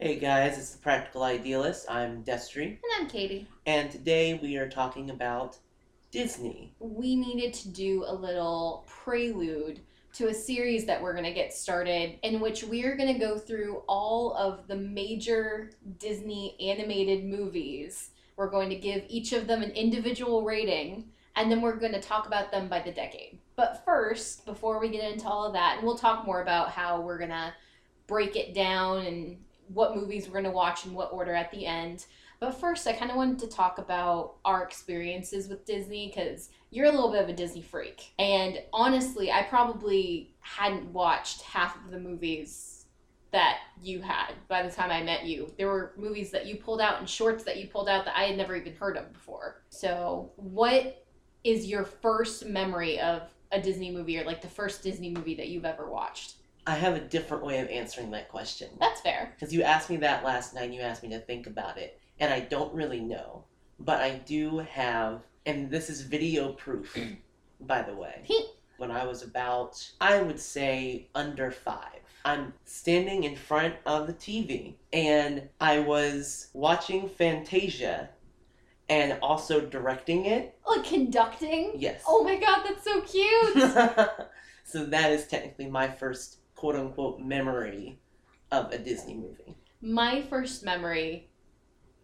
Hey guys, it's the Practical Idealist. I'm Destre, And I'm Katie. and today we are talking about Disney. We needed to do a little prelude to a series that we're going to get started in which we're going to go through all of the major Disney animated movies. We're going to give each of them an individual rating and then we're going to talk about them by the decade. But first, before we get into all of that, and we'll talk more about how we're going to break it down and what movies we're going to watch in what order at the end. But first, I kind of wanted to talk about our experiences with Disney because you're a little bit of a Disney freak. And honestly, I probably hadn't watched half of the movies that you had by the time I met you. There were movies that you pulled out and shorts that you pulled out that I had never even heard of before. So, what is your first memory of a Disney movie or like the first Disney movie that you've ever watched? I have a different way of answering that question. That's fair. Because you asked me that last night, and you asked me to think about it, and I don't really know. But I do have, and this is video proof, by the way. when I was about, I would say, under five. I'm standing in front of the TV, and I was watching Fantasia and also directing it. Like conducting? Yes. Oh my god, that's so cute! so that is technically my first quote unquote memory of a Disney movie. My first memory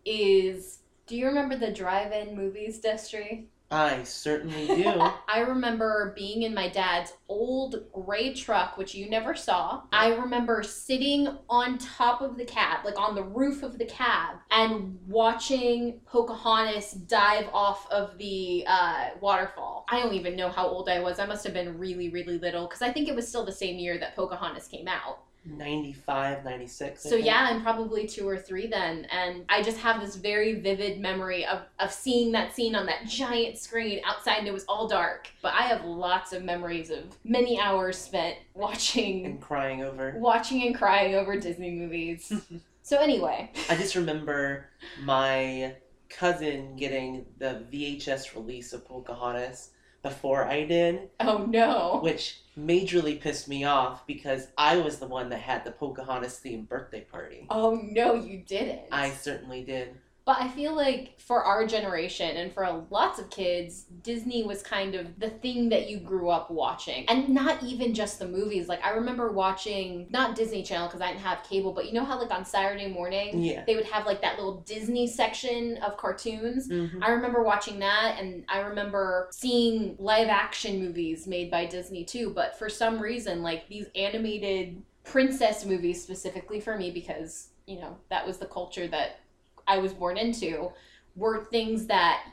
is do you remember the drive-in movies, Destre? I certainly do. I remember being in my dad's old gray truck, which you never saw. I remember sitting on top of the cab, like on the roof of the cab, and watching Pocahontas dive off of the uh, waterfall. I don't even know how old I was. I must have been really, really little because I think it was still the same year that Pocahontas came out. 95, 96. I So yeah, I'm probably two or three then, and I just have this very vivid memory of, of seeing that scene on that giant screen outside, and it was all dark. But I have lots of memories of many hours spent watching, And crying over. watching and crying over Disney movies. so anyway, I just remember my cousin getting the VHS release of Pocahontas before I did, oh no, which majorly pissed me off because I was the one that had the Pocahontas themed birthday party. oh no, you didn't. I certainly did. But I feel like for our generation and for lots of kids, Disney was kind of the thing that you grew up watching. And not even just the movies. Like, I remember watching, not Disney Channel because I didn't have cable, but you know how, like, on Saturday morning, Yeah. they would have, like, that little Disney section of cartoons? Mhm. I remember watching that, and I remember seeing live action movies made by Disney too. But for some reason, like these animated princess movies, specifically for me, because you know that was the culture that I was born into, were things that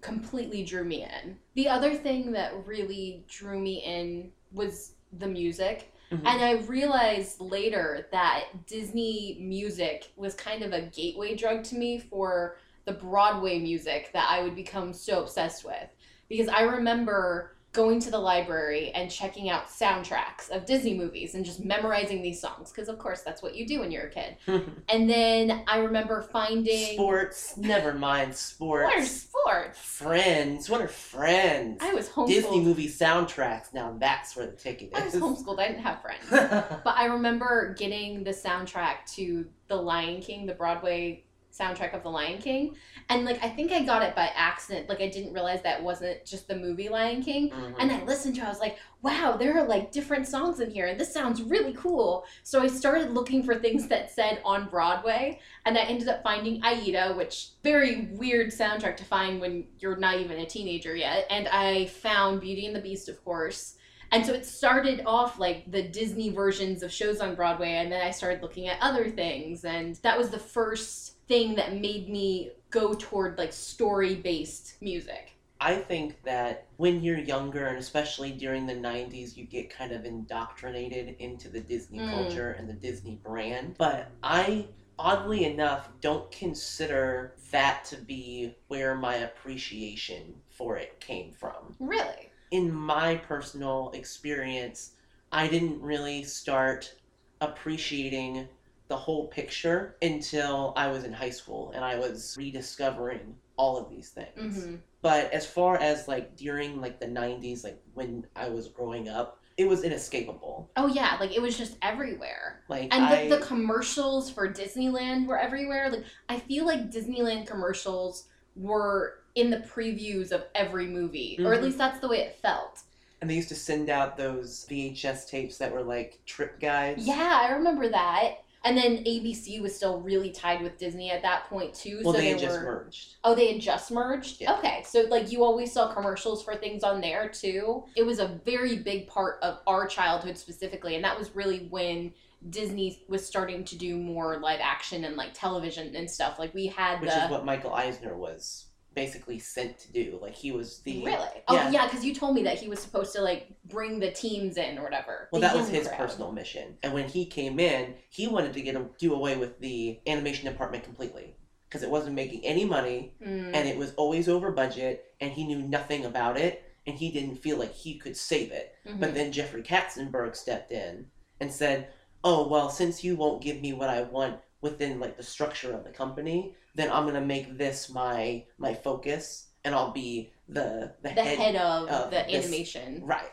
completely drew me in. The other thing that really drew me in was the music. Mhm. And I realized later that Disney music was kind of a gateway drug to me for the Broadway music that I would become so obsessed with. Because I remember going to the library and checking out soundtracks of Disney movies and just memorizing these songs. Because, of course, that's what you do when you're a kid. And then I remember finding. sports. Never mind sports. What are sports? Friends. What are friends? I was homeschooled. Disney movie soundtracks. Now that's where the ticket is. I was homeschooled. I didn't have friends. But I remember getting the soundtrack to The Lion King, the Broadway soundtrack of The Lion King. And like I think I got it by accident. Like I didn't realize that wasn't just the movie Lion King. Mhm. And I listened to it, I was like, wow, there are like different songs in here and this sounds really cool. So I started looking for things that said on Broadway and I ended up finding Aida, which very weird soundtrack to find when you're not even a teenager yet. And I found Beauty and the Beast, of course. And so it started off like the Disney versions of shows on Broadway, and then I started looking at other things, and that was the first thing that made me go toward like story based music. I think that when you're younger, and especially during the 90s, you get kind of indoctrinated into the Disney Mm. culture and the Disney brand. But I, oddly enough, don't consider that to be where my appreciation for it came from. Really? In my personal experience, I didn't really start appreciating the whole picture until I was in high school and I was rediscovering all of these things. hmm But as far as like during like the 90s, like when I was growing up, it was inescapable. Oh yeah, like it was just everywhere. Like And I, the, the commercials for Disneyland were everywhere. Like I feel like Disneyland commercials were in the previews of every movie, or at Mhm. least that's the way it felt. and they used to send out those VHS tapes that were like trip guides. Yeah, I remember that. And then ABC was still really tied with Disney at that point too. Well, so they they had just were. merged. Oh, they had just merged? Yeah. Okay. So, like, you always saw commercials for things on there, too. It was a very big part of our childhood specifically. And that was really when Disney was starting to do more live action and, like, television and stuff. Like, we had Which the. is what Michael Eisner was basically sent to do. Like he was the Really? Oh, Yeah. yeah, because you told me that he was supposed to, like, bring the teams in or whatever. Well, The that was his crowd. personal mission. And when he came in, he wanted to get him do away with the animation department completely because it wasn't making any money Mm. and it was always over budget and he knew nothing about it and he didn't feel like he could save it. Mhm. But then Jeffrey Katzenberg stepped in and said, "Oh, well, since you won't give me what I want within like the structure of the company, then I'm to make this my my focus and I'll be the the, the head, of, of the this- animation. Right.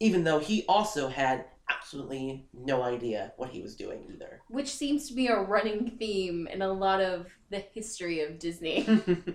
Even though he also had absolutely no idea what he was doing either. Which seems to be a running theme in a lot of the history of Disney.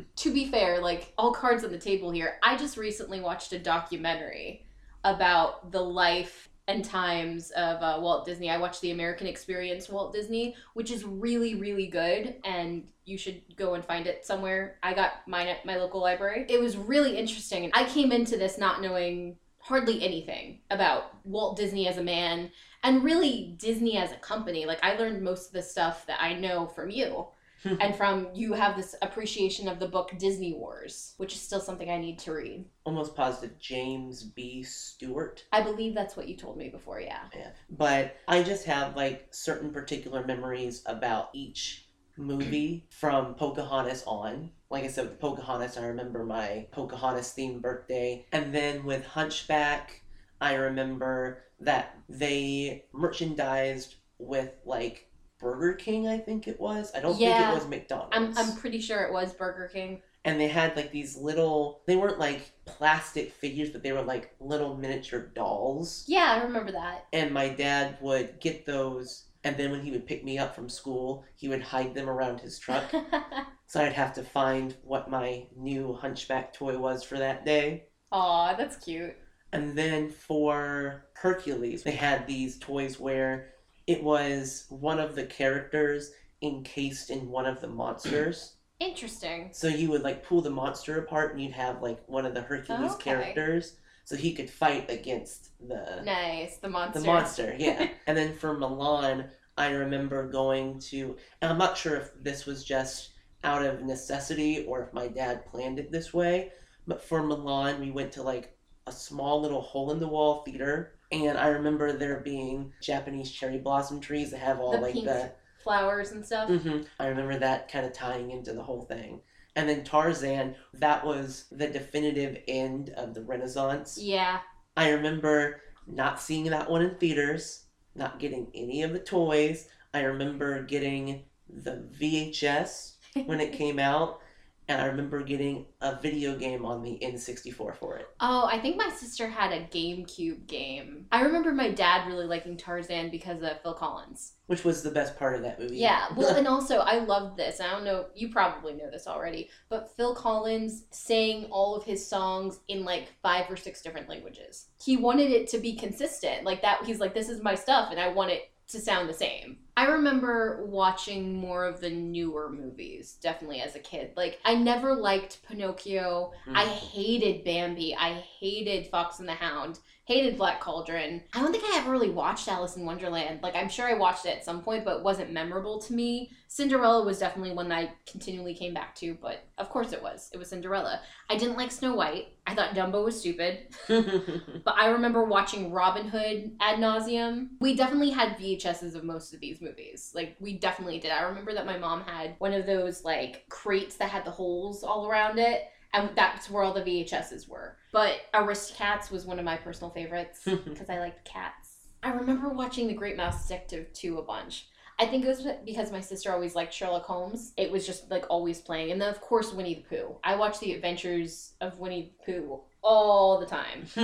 to be fair, like all cards on the table here, I just recently watched a documentary about the life and times of uh, Walt Disney. I watched the American Experience Walt Disney, which is really, really good, and you should go and find it somewhere. I got mine at my local library. It was really interesting, and I came into this not knowing hardly anything about Walt Disney as a man and really Disney as a company. Like I learned most of the stuff that I know from you Hmm. and from you have this appreciation of the book Disney Wars, which is still something I need to read. Almost positive James B. Stewart. I believe that's what you told me before, yeah. Yeah. But I just have like certain particular memories about each movie from Pocahontas on. Like I said, with Pocahontas, I remember my Pocahontas themed birthday. And then with Hunchback, I remember that they merchandised with like Burger King, I think it was. I don't Yeah. think it was McDonald's. I'm I'm pretty sure it was Burger King. and they had like these little they weren't like plastic figures but they were like little miniature dolls Yeah, I remember that. and my dad would get those and then when he would pick me up from school he would hide them around his truck so i'd have to find what my new hunchback toy was for that day Aw, that's cute. and then for hercules they had these toys where it was one of the characters encased in one of the monsters Interesting. So you would like pull the monster apart and you'd have like one of the Hercules Okay. characters. So he could fight against the Nice. The monster. the monster, yeah. and then for Mulan, I remember going to and I'm not sure if this was just out of necessity or if my dad planned it this way, but for Mulan we went to like a small little hole in the wall theater and I remember there being Japanese cherry blossom trees that have all The like the Flowers and stuff. hmm I remember that kind of tying into the whole thing. And then Tarzan, that was the definitive end of the Renaissance. Yeah. I remember not seeing that one in theaters, not getting any of the toys. I remember getting the VHS when it came out, and I remember getting a video game on the N64 for it. Oh, I think my sister had a GameCube game. I remember my dad really liking Tarzan because of Phil Collins. Which was the best part of that movie. Yeah, well, and also I love this. I don't know, you probably know this already, but Phil Collins sang all of his songs in like five or six different languages. He wanted it to be consistent, like that. He's like, "This is my stuff, and I want it to sound the same." I remember watching more of the newer movies, definitely as a kid. Like, I never liked Pinocchio. Mm. I hated Bambi. I hated Fox and the Hound. Hated Black Cauldron. I don't think I ever really watched Alice in Wonderland. Like, I'm sure I watched it at some point, but it wasn't memorable to me. Cinderella was definitely one that I continually came back to, but of course it was. It was Cinderella. I didn't like Snow White. I thought Dumbo was stupid. But I remember watching Robin Hood ad nauseum. We definitely had VHSs of most of these movies. Like we definitely did. I remember that my mom had one of those like crates that had the holes all around it, and that's where all the VHSs were. But Aristocats was one of my personal favorites because I liked cats. I remember watching The Great Mouse Detective 2 a bunch. I think it was because my sister always liked Sherlock Holmes. It was just like always playing. And then, of course, Winnie the Pooh. I watched The Adventures of Winnie the Pooh all the time.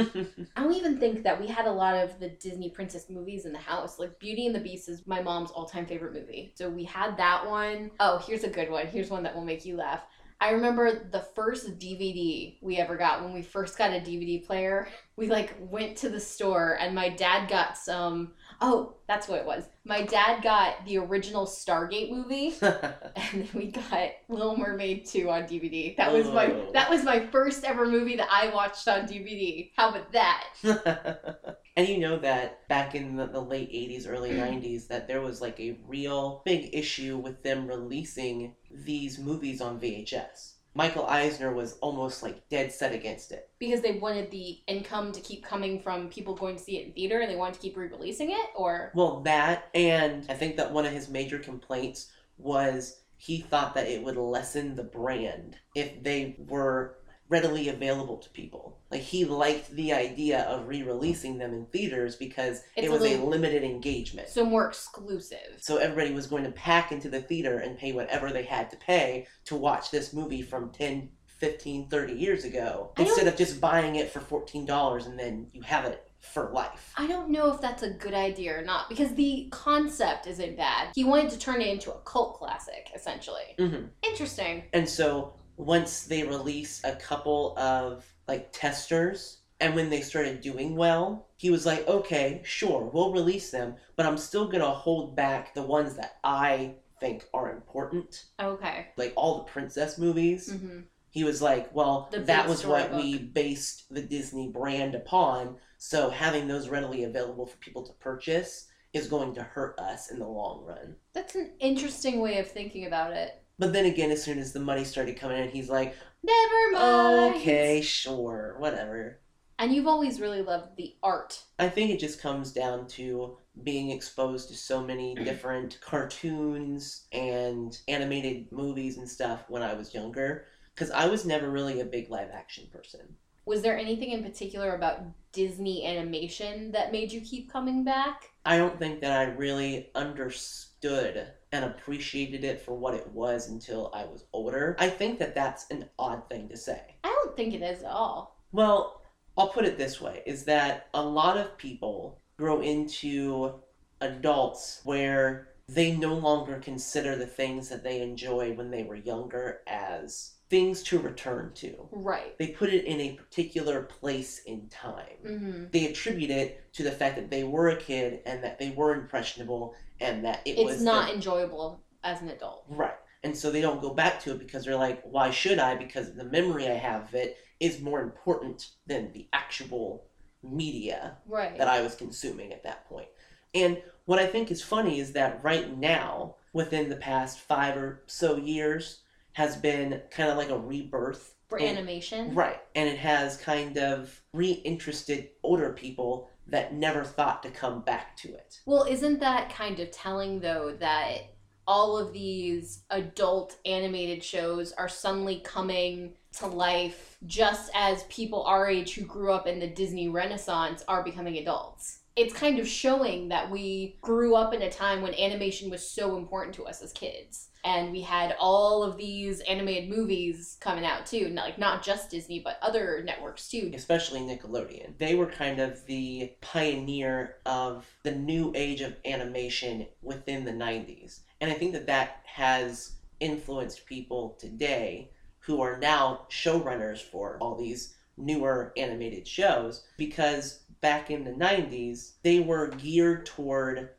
I don't even think that we had a lot of the Disney princess movies in the house. Like Beauty and the Beast is my mom's all time favorite movie. So we had that one. Oh, here's a good one. Here's one that will make you laugh. I remember the first DVD we ever got when we first got a DVD player. We like went to the store and my dad got some Oh, that's what it was. My dad got the original Stargate movie, and then we got Little Mermaid 2 on DVD. That was my Oh. that was my first ever movie that I watched on DVD. How about that? and you know that back in the, the late 80s, early 90s, that there was like a real big issue with them releasing these movies on VHS. Michael Eisner was almost like dead set against it. Because they wanted the income to keep coming from people going to see it in theater, and they wanted to keep re-releasing it, or Well, that, and I think that one of his major complaints was he thought that it would lessen the brand if they were readily available to people. Like, he liked the idea of re releasing them in theaters because It's it was a little- limited engagement. so more exclusive. So everybody was going to pack into the theater and pay whatever they had to pay to watch this movie from 10, 15, 30 years ago instead of just buying it for $14 and then you have it for life. I don't know if that's a good idea or not because the concept isn't bad. He wanted to turn it into a cult classic, essentially. hmm Interesting. And so once they release a couple of like testers and when they started doing well, he was like, okay, sure, we'll release them, but I'm still going to hold back the ones that I think are important. Okay. Like all the princess movies. hmm he was like, well, The that was what storybook. we based the Disney brand upon. So having those readily available for people to purchase is going to hurt us in the long run. That's an interesting way of thinking about it. But then again, as soon as the money started coming in, he's like, Never mind. okay, sure, whatever. And you've always really loved the art. I think it just comes down to being exposed to so many different cartoons and animated movies and stuff when I was younger. Because I was never really a big live action person. Was there anything in particular about Disney animation that made you keep coming back? I don't think that I really understood and appreciated it for what it was until I was older. I think that that's an odd thing to say. I don't think it is at all. Well, I'll put it this way is that a lot of people grow into adults where they no longer consider the things that they enjoyed when they were younger as things to return to. Right. They put it in a particular place in time. hmm they attribute it to the fact that they were a kid and that they were impressionable and that it It's was not the- enjoyable as an adult. right and so they don't go back to it because they're like why should i because the memory i have of it is more important than the actual media Right. that i was consuming at that point. and what i think is funny is that right now within the past five or so years has been kind of like a rebirth For in- animation. Right. And it has kind of reinterested older people that never thought to come back to it. Well, isn't that kind of telling though that all of these adult animated shows are suddenly coming to life just as people our age who grew up in the Disney Renaissance are becoming adults? It's kind of showing that we grew up in a time when animation was so important to us as kids. And we had all of these animated movies coming out too, not, like not just Disney, but other networks too. Especially Nickelodeon. They were kind of the pioneer of the new age of animation within the 90s. And I think that that has influenced people today who are now showrunners for all these newer animated shows because back in the 90s they were geared toward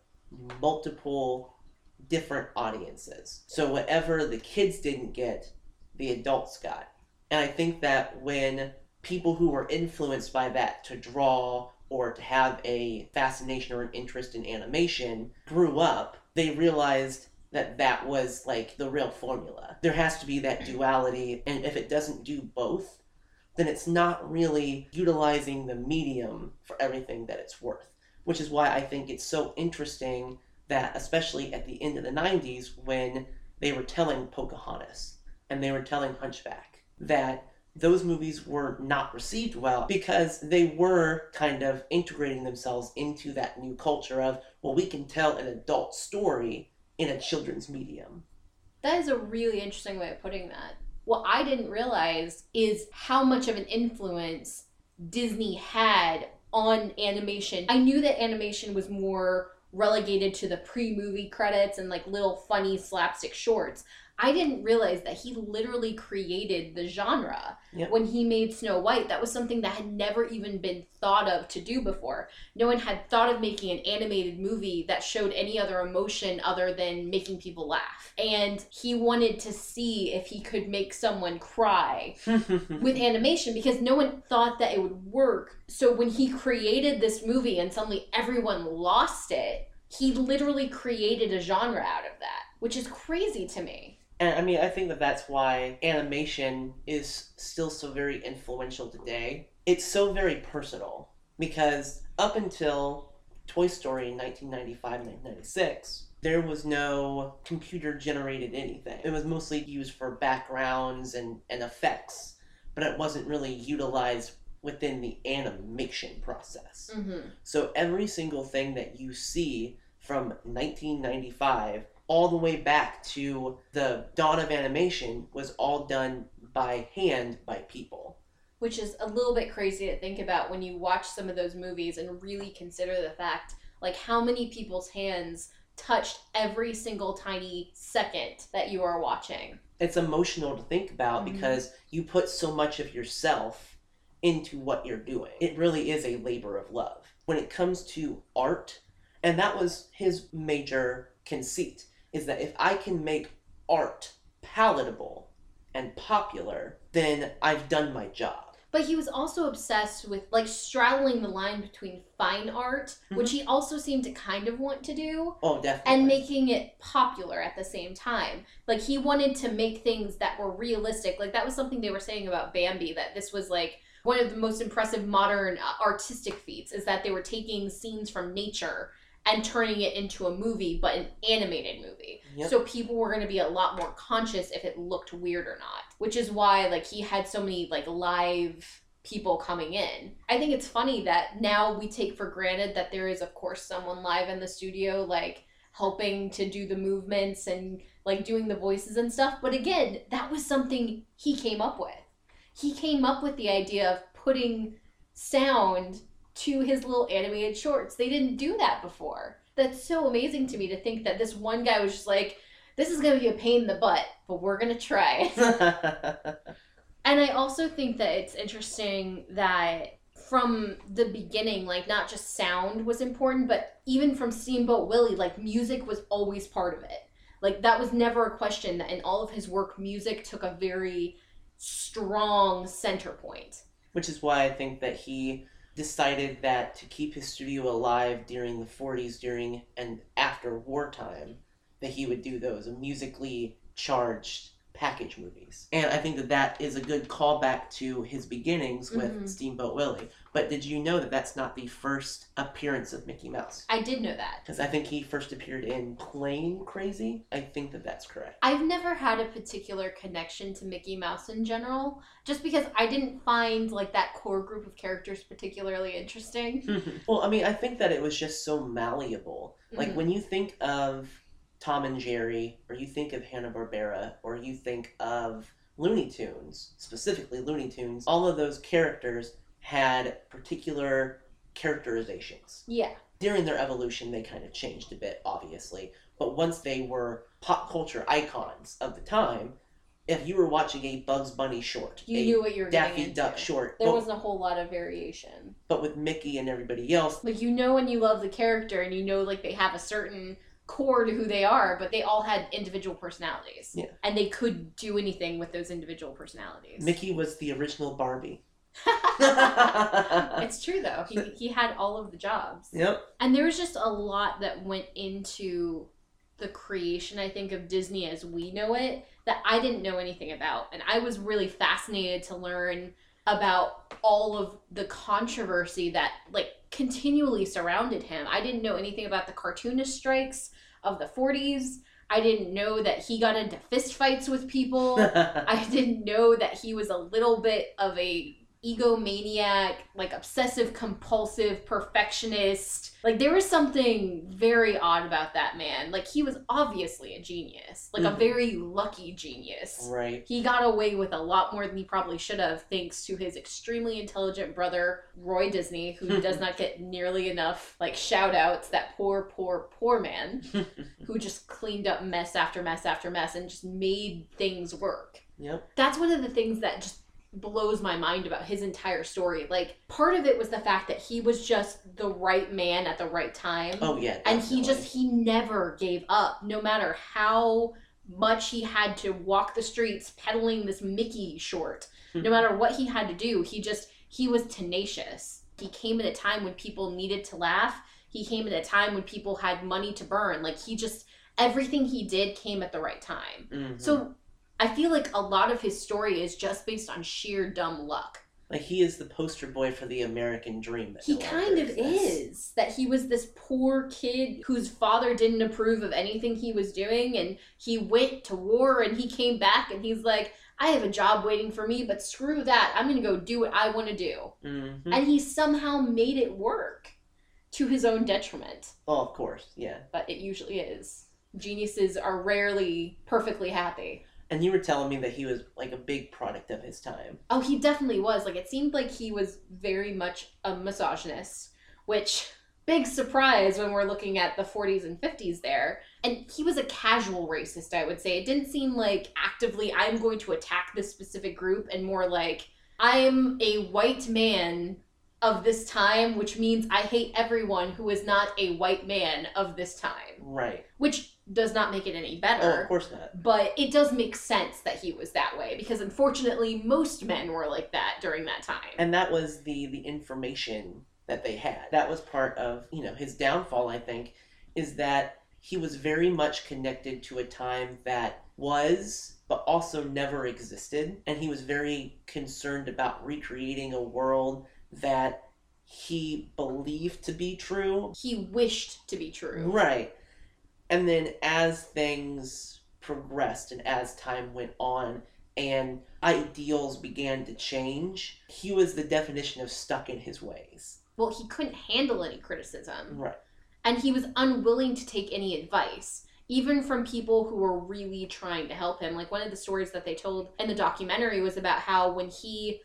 multiple different audiences. So whatever the kids didn't get, the adults got. And I think that when people who were influenced by that to draw or to have a fascination or an interest in animation grew up, they realized that that was like the real formula. There has to be that duality, and if it doesn't do both, then it's not really utilizing the medium for everything that it's worth. Which is why I think it's so interesting that, especially at the end of the 90s, when they were telling Pocahontas and they were telling Hunchback, that those movies were not received well because they were kind of integrating themselves into that new culture of, well, we can tell an adult story in a children's medium. That is a really interesting way of putting that. What I didn't realize is how much of an influence Disney had on animation. I knew that animation was more relegated to the pre movie credits and like little funny slapstick shorts. I didn't realize that he literally created the genre Yep. when he made Snow White. That was something that had never even been thought of to do before. No one had thought of making an animated movie that showed any other emotion other than making people laugh. And he wanted to see if he could make someone cry with animation because no one thought that it would work. So when he created this movie and suddenly everyone lost it, he literally created a genre out of that, which is crazy to me. And I mean, I think that that's why animation is still so very influential today. It's so very personal because up until Toy Story in 1995, 1996, there was no computer generated anything. It was mostly used for backgrounds and, and effects, but it wasn't really utilized within the animation process. Mm-hmm. So every single thing that you see from 1995 all the way back to the dawn of animation was all done by hand by people. which is a little bit crazy to think about when you watch some of those movies and really consider the fact like how many people's hands touched every single tiny second that you are watching. It's emotional to think about Mhm. because you put so much of yourself into what you're doing. It really is a labor of love. When it comes to art, and that was his major conceit, is that if I can make art palatable and popular, then I've done my job. But he was also obsessed with like straddling the line between fine art, which he also seemed to kind of want to do, Oh, definitely. and making it popular at the same time. Like he wanted to make things that were realistic. Like that was something they were saying about Bambi that this was like one of the most impressive modern uh, artistic feats is that they were taking scenes from nature and turning it into a movie, but an animated movie. Yep. So people were going to be a lot more conscious if it looked weird or not, which is why like he had so many like live people coming in. I think it's funny that now we take for granted that there is of course someone live in the studio like helping to do the movements and like doing the voices and stuff, but again, that was something he came up with. He came up with the idea of putting sound to his little animated shorts. They didn't do that before. That's so amazing to me to think that this one guy was just like, this is going to be a pain in the butt, but we're going to try. And I also think that it's interesting that from the beginning, like not just sound was important, but even from Steamboat Willie, like music was always part of it. Like that was never a question that in all of his work, music took a very strong center point. Which is why I think that he decided that to keep his studio alive during the 40s, during and after wartime, that he would do those musically charged package movies. And I think that that is a good callback to his beginnings with Mhm. Steamboat Willie. But did you know that that's not the first appearance of Mickey Mouse? I did know that. Because I think he first appeared in Plane Crazy. I think that that's correct. I've never had a particular connection to Mickey Mouse in general, just because I didn't find like that core group of characters particularly interesting. well, I mean, I think that it was just so malleable. Like Mhm. when you think of Tom and Jerry, or you think of Hanna Barbera, or you think of Looney Tunes, specifically Looney Tunes, all of those characters had particular characterizations. Yeah. During their evolution, they kind of changed a bit, obviously. But once they were pop culture icons of the time, if you were watching a Bugs Bunny short, You knew what you were Daffy getting into. Duck short, There but, wasn't a whole lot of variation. but with Mickey and everybody else, Like you know when you love the character and you know like they have a certain core to who they are, but they all had individual personalities. Yeah. And they could do anything with those individual personalities. Mickey was the original Barbie. it's true though. He he had all of the jobs. Yep. And there was just a lot that went into the creation, I think, of Disney as we know it that I didn't know anything about. And I was really fascinated to learn about all of the controversy that like continually surrounded him. I didn't know anything about the cartoonist strikes of the 40s. I didn't know that he got into fistfights with people. I didn't know that he was a little bit of a egomaniac, like obsessive compulsive perfectionist. Like there was something very odd about that man. Like he was obviously a genius, like Mhm. a very lucky genius. Right. He got away with a lot more than he probably should have, thanks to his extremely intelligent brother, Roy Disney, who does not get nearly enough like shout outs. That poor, poor, poor man who just cleaned up mess after mess after mess and just made things work. Yep. That's one of the things that just blows my mind about his entire story. Like, part of it was the fact that he was just the right man at the right time. Oh yeah. and he just he never gave up no matter how much he had to walk the streets peddling this mickey short. No matter what he had to do he just he was tenacious. He came at a time when people needed to laugh. He came at a time when people had money to burn. Like he just everything he did came at the right time. Mhm. so i feel like a lot of his story is just based on sheer dumb luck like he is the poster boy for the American dream. He kind of is. That he was this poor kid whose father didn't approve of anything he was doing, and he went to war and he came back and he's like, I have a job waiting for me, but screw that. I'm going to go do what I want to do. Mhm. And he somehow made it work to his own detriment. Oh, of course. Yeah. But it usually is. Geniuses are rarely perfectly happy. And you were telling me that he was like a big product of his time. Oh, he definitely was. Like, it seemed like he was very much a misogynist, which, big surprise when we're looking at the 40s and 50s there. And he was a casual racist, I would say. It didn't seem like actively, I'm going to attack this specific group, and more like, I'm a white man of this time, which means I hate everyone who is not a white man of this time. Right. Which does not make it any Oh, better. of course not. But it does make sense that he was that way because unfortunately most men were like that during that time. And that was the the information that they had. That was part of you know his downfall. I think is that he was very much connected to a time that was but also never existed and he was very concerned about recreating a world that he believed to be true he wished to be true. Right. And then as things progressed and as time went on and ideals began to change, he was the definition of stuck in his ways. Well, he couldn't handle any criticism Right. and he was unwilling to take any advice. Even from people who were really trying to help him. Like one of the stories that they told in the documentary was about how when he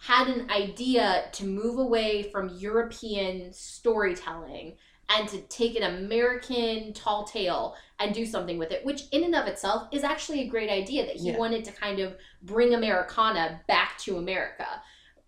had an idea to move away from European storytelling and to take an American tall tale and do something with it, which in and of itself is actually a great idea that he Yeah. wanted to kind of bring Americana back to America.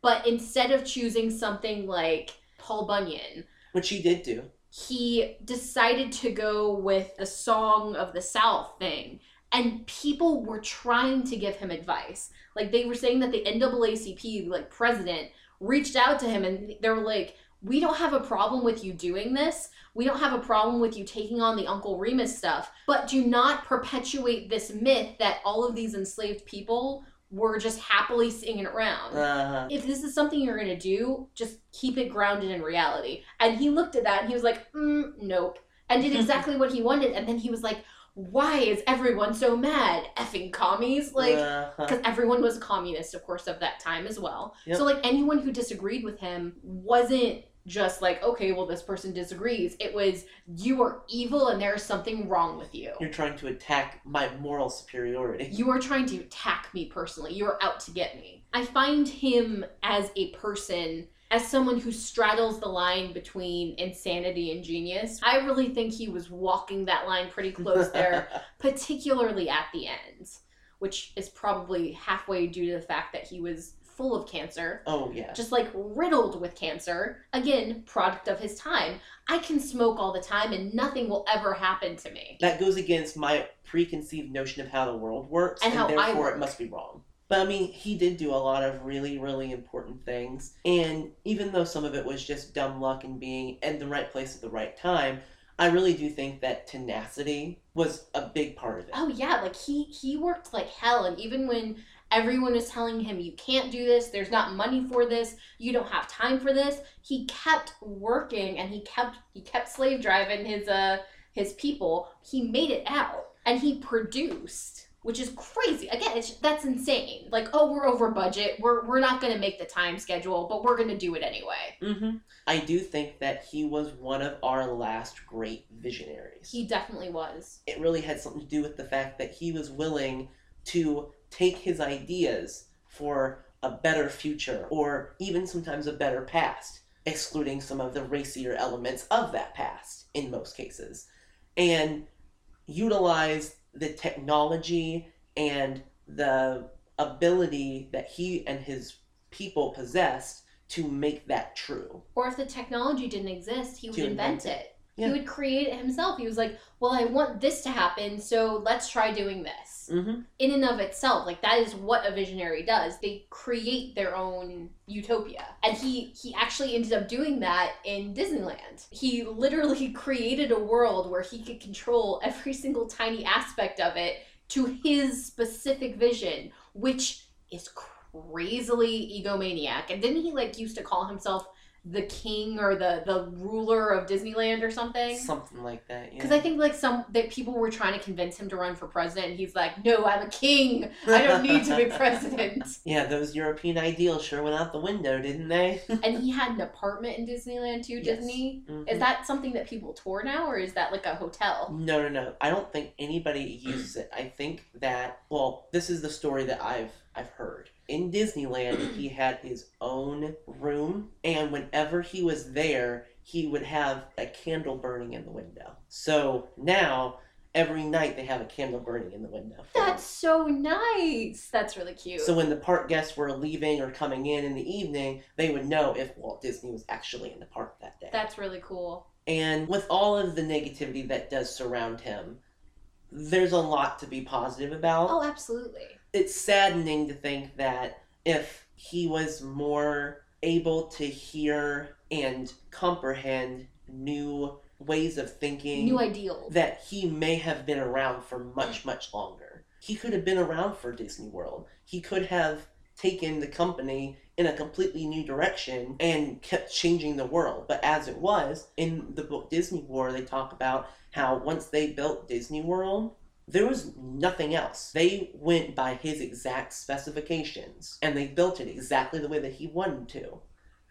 But instead of choosing something like Paul Bunyan, Which he did do. he decided to go with the Song of the South thing. And people were trying to give him advice. Like they were saying that the NAACP, like president, reached out to him and they were like, We don't have a problem with you doing this. We don't have a problem with you taking on the Uncle Remus stuff. But do not perpetuate this myth that all of these enslaved people were just happily singing around Uh, if this is something you're gonna do, just keep it grounded in reality. And he looked at that and he was like, mm, nope, and did exactly what he wanted. And then he was like, why is everyone so mad? Effing commies, like. uh-huh. Because everyone was a communist, of course, of that time as well. Yep. So, like, anyone who disagreed with him wasn't just like, okay, well, this person disagrees. It was, you are evil and there is something wrong with you. You're trying to attack my moral superiority. You are trying to attack me personally. You are out to get me. I find him as a person, as someone who straddles the line between insanity and genius. I really think he was walking that line pretty close there, particularly at the end, which is probably halfway due to the fact that he was full of cancer. oh yeah. Just like riddled with cancer. Again, product of his time. I can smoke all the time and nothing will ever happen to me. That goes against my preconceived notion of how the world works, And how I therefore it must be wrong. But I mean, he did do a lot of really, really important things. And even though some of it was just dumb luck and being in the right place at the right time, I really do think that tenacity was a big part of it. Oh yeah, like he he worked like hell and even when everyone was telling him you can't do this, there's not money for this, you don't have time for this, he kept working and he kept he kept slave driving his uh his people. He made it out and he produced which is crazy. Again, it's that's insane. Like, oh, we're over budget. We're we're not going to make the time schedule, but we're going to do it anyway. Mm-hmm. I do think that he was one of our last great visionaries. He definitely was. It really had something to do with the fact that he was willing to take his ideas for a better future or even sometimes a better past, excluding some of the racier elements of that past in most cases, and utilize the technology and the ability that he and his people possessed to make that true. Or if the technology didn't exist, he would invent, invent it. Yeah. He would create it himself. He was like, "Well, I want this to happen, so let's try doing this." Mm-hmm. In and of itself, like that is what a visionary does. They create their own utopia. And he he actually ended up doing that in Disneyland. He literally created a world where he could control every single tiny aspect of it to his specific vision, which is crazily egomaniac. And didn't he like used to call himself the king or the the ruler of Disneyland or something? Something like that. Yeah. Because I think like some that people were trying to convince him to run for president, and he's like, "No, I'm a king. I don't need to be president." yeah, those European ideals sure went out the window, didn't they? and he had an apartment in Disneyland too. Yes. Disney Mhm. is that something that people tour now, or is that like a hotel? No, no, no. I don't think anybody uses it. I think that well, this is the story that I've I've heard. In Disneyland, he had his own room, and whenever he was there, he would have a candle burning in the window. So now every night they have a candle burning in the window. That's so nice. That's really cute. So when the park guests were leaving or coming in in the evening, they would know if Walt Disney was actually in the park that day. That's really cool. And with all of the negativity that does surround him, there's a lot to be positive about. Oh, absolutely. It's saddening to think that if he was more able to hear and comprehend new ways of thinking, New ideals. that he may have been around for much, much longer. He could have been around for Disney World. He could have taken the company in a completely new direction and kept changing the world. But as it was, in the book Disney War, they talk about how once they built Disney World, there was nothing else. They went by his exact specifications and they built it exactly the way that he wanted to.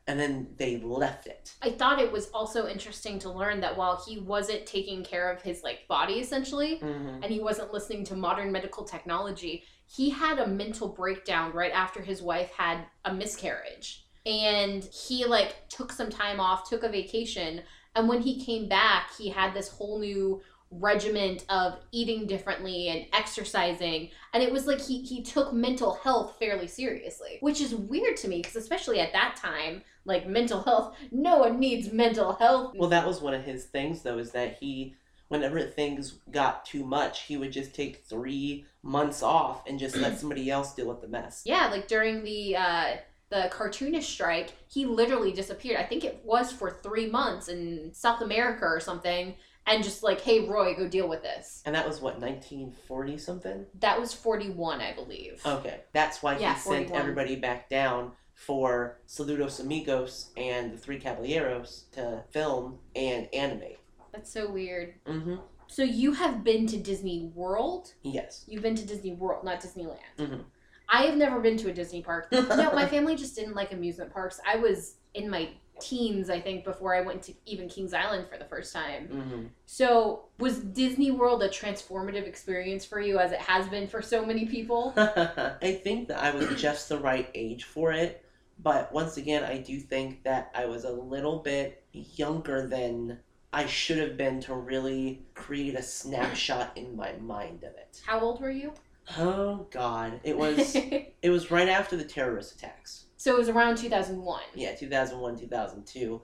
And then they left it. I thought it was also interesting to learn that while he wasn't taking care of his like body essentially, Mm-hmm. and he wasn't listening to modern medical technology, he had a mental breakdown right after his wife had a miscarriage. And he like took some time off, took a vacation, and when he came back, he had this whole new regiment of eating differently and exercising and it was like he he took mental health fairly seriously which is weird to me because especially at that time like mental health no one needs mental health Well, that was one of his things, though, is that he, whenever things got too much, he would just take three months off and just let somebody else deal with the mess. Yeah, like during the uh the cartoonist strike, he literally disappeared. I think it was for three months in South America or something, and just like, hey Roy, go deal with this. And that was what, 1940 something? That was forty one, I believe. Okay. That's why Yeah, he sent 41. everybody back down for Saludos Amigos and the Three Caballeros to film and animate. That's so weird. Mm-hmm. So you have been to Disney World? Yes. You've been to Disney World, not Disneyland. Mhm. I have never been to a Disney park. no, my family just didn't like amusement parks. I was in my teens, I think, before I went to even Kings Island for the first time. Mm-hmm. So, was Disney World a transformative experience for you as it has been for so many people? I think that I was just the right age for it, but once again, I do think that I was a little bit younger than I should have been to really create a snapshot in my mind of it. How old were you? Oh God, it was it was right after the terrorist attacks. So it was around 2001. Yeah, 2001, 2002.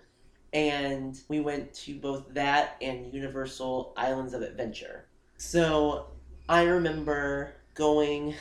And we went to both that and Universal Islands of Adventure. So I remember going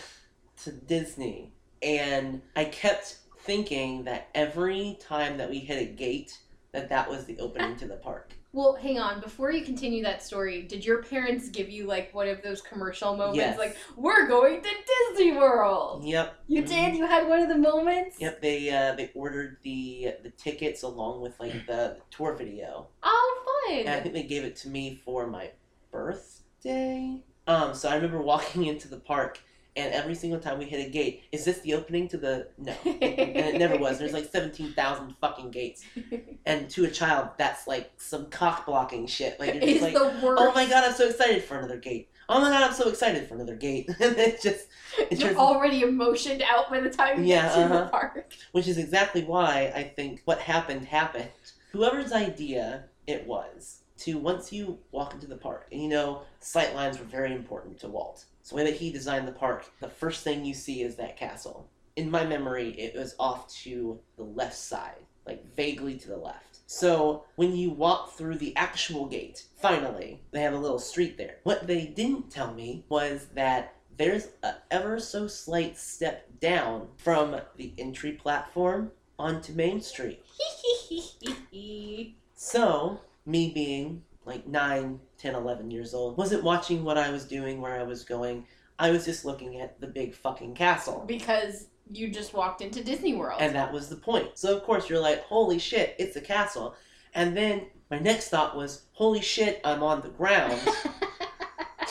to Disney and I kept thinking that every time that we hit a gate that that was the opening to the park. Well, hang on. Before you continue that story, did your parents give you like one of those commercial moments Yes. like, we're going to Disney World? Yep. You Mhm. did? You had one of the moments? Yep, they uh, they ordered the the tickets along with like the tour video. Oh, fun. And I think they gave it to me for my birthday. Um, so I remember walking into the park, and every single time we hit a gate, is this the opening to the? No, and it never was. There's like seventeen thousand fucking gates, and to a child, that's like some cock blocking shit. Like it's like, the worst. oh my god, I'm so excited for another gate. Oh my god, I'm so excited for another gate. and it just, it You're turns already emotioned out by the time you Yeah, get to uh-huh. the park. which is exactly why I think what happened happened. Whoever's idea it was to once you walk into the park, and you know, sight lines were very important to Walt. So the way that he designed the park, the first thing you see is that castle. In my memory, it was off to the left side, like vaguely to the left. So when you walk through the actual gate, finally, they have a little street there. What they didn't tell me was that there's a ever so slight step down from the entry platform onto Main Street. So, me being like 9, 10, 11 years old, wasn't watching what I was doing, where I was going. I was just looking at the big fucking castle. because you just walked into Disney World. And that was the point. So, of course, you're like, holy shit, it's a castle. And then my next thought was, holy shit, I'm on the ground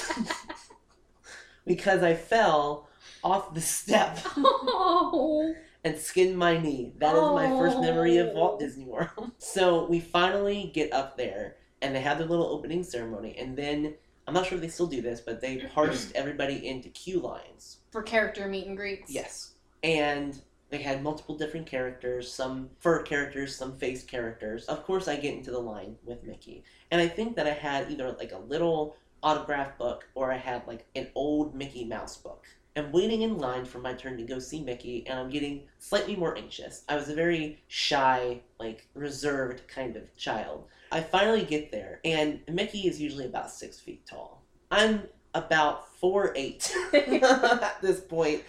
because I fell off the step oh. And skinned my knee. That is my first memory of Walt Oh. Disney World. So we finally get up there and they have their little opening ceremony. And then, I'm not sure if they still do this, but they parsed everybody into queue lines. For character meet and greets. Yes. And they had multiple different characters, some fur characters, some face characters. Of course, I get into the line with Mickey. And I think that I had either like a little autograph book or I had like an old Mickey Mouse book. I'm waiting in line for my turn to go see Mickey, and I'm getting slightly more anxious. I was a very shy, like reserved kind of child. I finally get there, and Mickey is usually about six feet tall. I'm about four eight at this point,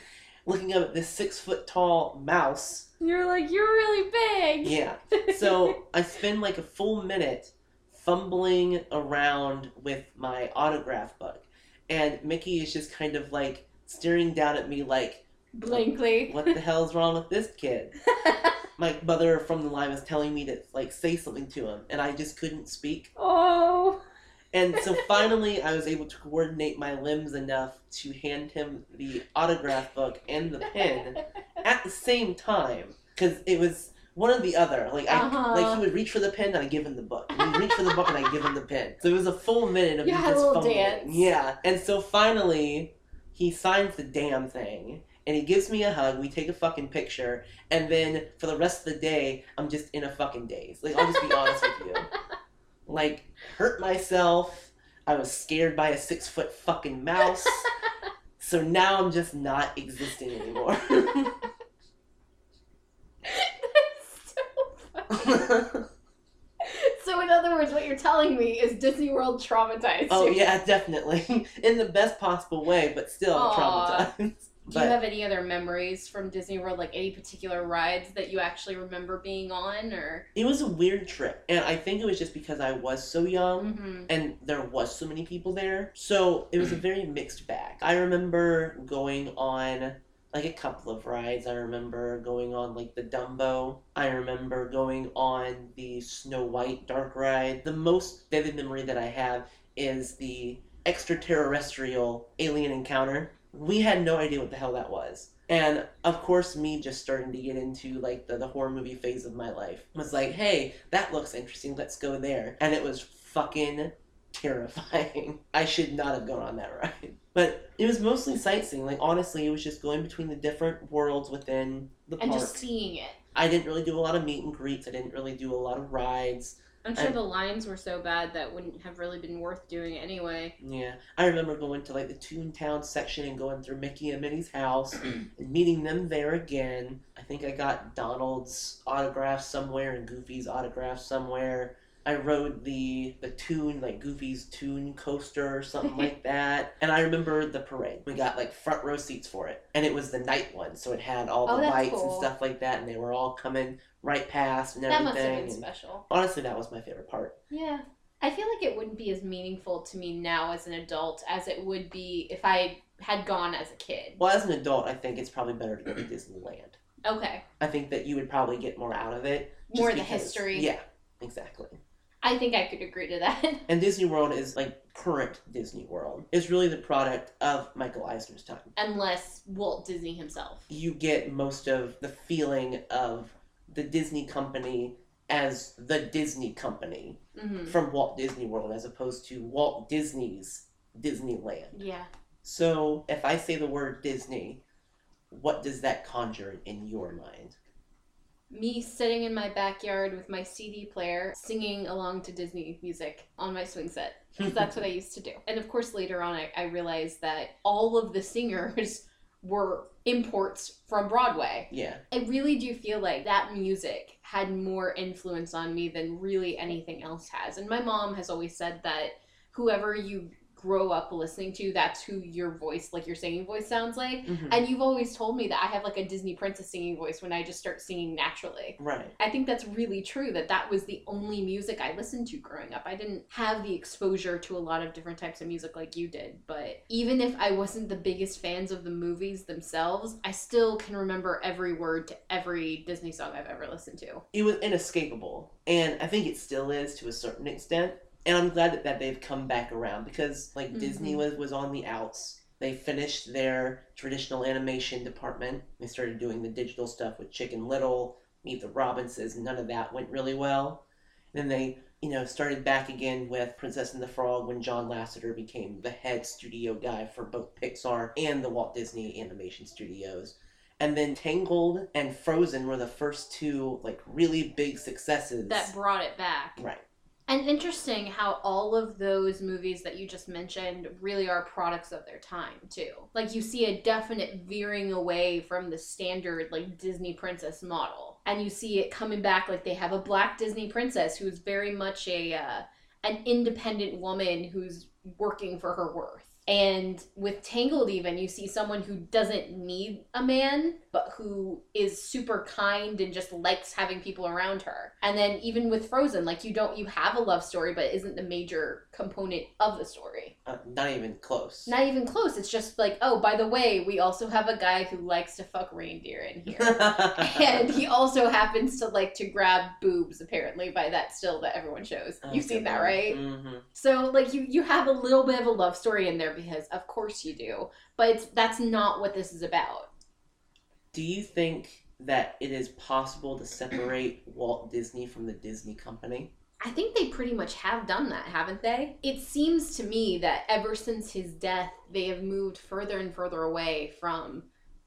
looking up at this six foot tall mouse. You're like, you're really big. Yeah. So I spend like a full minute fumbling around with my autograph book, and Mickey is just kind of like staring down at me like, Blankly. "What the hell's wrong with this kid?" My mother from the line was telling me to like say something to him, and I just couldn't speak. oh. And so finally, I was able to coordinate my limbs enough to hand him the autograph book and the pen at the same time, because it was one or the other. Like I, Uh-huh. like he would reach for the pen, and I give him the book. And he'd reach for the book, and I give him the pen. So it was a full minute of You me just little fumbling. dance. Yeah, and so finally, he signs the damn thing. And he gives me a hug. We take a fucking picture, and then for the rest of the day, I'm just in a fucking daze. Like I'll just be honest with you like hurt myself. I was scared by a six foot fucking mouse. so now I'm just not existing anymore. That's so funny. So, in other words, what you're telling me is Disney World traumatized oh you. yeah, definitely. In the best possible way, but still Aw. traumatized. Do But you have any other memories from Disney World, like any particular rides that you actually remember being on, or? it was a weird trip. And I think it was just because I was so young. Mm-hmm. and there was so many people there. So it was a very mixed bag. I remember going on like a couple of rides. I remember going on like the Dumbo. I remember going on the Snow White dark ride. The most vivid memory that I have is the extraterrestrial alien encounter. We had no idea what the hell that was. And of course, me just starting to get into like the, the horror movie phase of my life was like, hey, that looks interesting. Let's go there. And it was fucking terrifying. I should not have gone on that ride. But it was mostly sightseeing. Like honestly, it was just going between the different worlds within the And park. And just seeing it. I didn't really do a lot of meet and greets. I didn't really do a lot of rides. I'm sure And- the lines were so bad that wouldn't have really been worth doing anyway. Yeah, I remember going to like the Toontown section and going through Mickey and Minnie's house and meeting them there again. I think I got Donald's autograph somewhere and Goofy's autograph somewhere. I rode the the Toon like Goofy's Toon coaster or something like that. And I remember the parade. We got like front row seats for it, and it was the night one, so it had all Oh, the that's lights cool. and stuff like that, and they were all coming right past and everything. That must have been special. honestly, that was my favorite part. Yeah. I feel like it wouldn't be as meaningful to me now as an adult as it would be if I had gone as a kid. Well, as an adult, I think it's probably better to go to Disneyland. Okay. I think that you would probably get more out of it. More the history. Yeah, exactly. I think I could agree to that. And Disney World is like current Disney World. It's really the product of Michael Eisner's time. Unless Walt Disney himself. You get most of the feeling of the Disney company as the Disney company hmm from Walt Disney World as opposed to Walt Disney's Disneyland. Yeah. So if I say the word Disney, what does that conjure in your mind? Me sitting in my backyard with my CD player, singing along to Disney music on my swing set. Because that's what I used to do. And of course, later on, I, I realized that all of the singers were imports from Broadway. Yeah. I really do feel like that music had more influence on me than really anything else has. And my mom has always said that whoever you grow up listening to, that's who your voice, like your singing voice, sounds like. Mhm. And you've always told me that I have like a Disney princess singing voice when I just start singing naturally. Right. I think that's really true that that was the only music I listened to growing up. I didn't have the exposure to a lot of different types of music like you did, but even if I wasn't the biggest fans of the movies themselves, I still can remember every word to every Disney song I've ever listened to. It was inescapable. And I think it still is to a certain extent. And I'm glad that, that they've come back around because like Disney Mhm. was, was on the outs. They finished their traditional animation department. They started doing the digital stuff with Chicken Little, Meet the Robinsons, none of that went really well. then they, you know, started back again with Princess and the Frog when John Lasseter became the head studio guy for both Pixar and the Walt Disney Animation Studios. And then Tangled and Frozen were the first two like really big successes. That brought it back. right. And interesting how all of those movies that you just mentioned really are products of their time too. Like you see a definite veering away from the standard like Disney princess model. And you see it coming back like they have a black Disney princess who's very much a uh, an independent woman who's working for her worth. And with Tangled, even, you see someone who doesn't need a man, but who is super kind and just likes having people around her. And then even with Frozen, like you don't, you have a love story, but isn't the major component of the story. Uh, not even close. Not even close. It's just like, oh, by the way, we also have a guy who likes to fuck reindeer in here. and he also happens to like to grab boobs apparently by that still that everyone shows you've seen that right hmm so like you you have a little bit of a love story in there because of course you do but it's, that's not what this is about Do you think that it is possible to separate Walt Disney from the Disney company? i think they pretty much have done that haven't they it seems to me that ever since his death they have moved further and further away from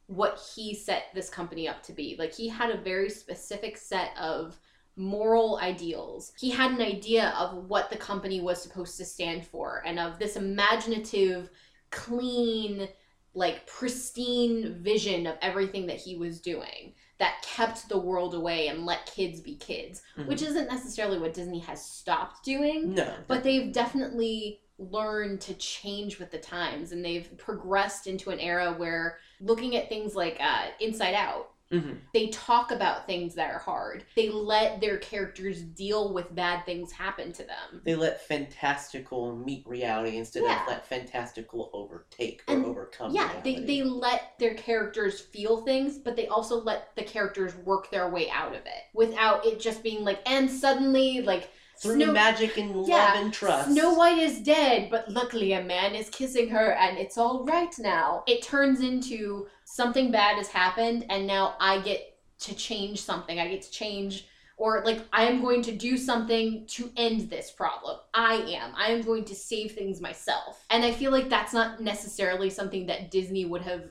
what he set this company up to be like he had a very specific set of moral ideals. He had an idea of what the company was supposed to stand for and of this imaginative, clean, like pristine vision of everything that he was doing that kept the world away and let kids be kids, Mhm. which isn't necessarily what Disney has stopped doing, no, but they've definitely learned to change with the times and they've progressed into an era where looking at things like uh, Inside Out Mhm. they talk about things that are hard. They let their characters deal with bad things happen to them. they let fantastical meet reality instead Yeah. of let fantastical overtake or And- overcome. Yeah, they, reality. they let their characters feel things, but they also let the characters work their way out of it without it just being like, and suddenly, like, through Snow- magic and Yeah, love and trust. Snow White is dead, but luckily a man is kissing her and it's all right now. It turns into something bad has happened and now I get to change something. I get to change or like I am going to do something to end this problem. I am. I am going to save things myself. And I feel like that's not necessarily something that Disney would have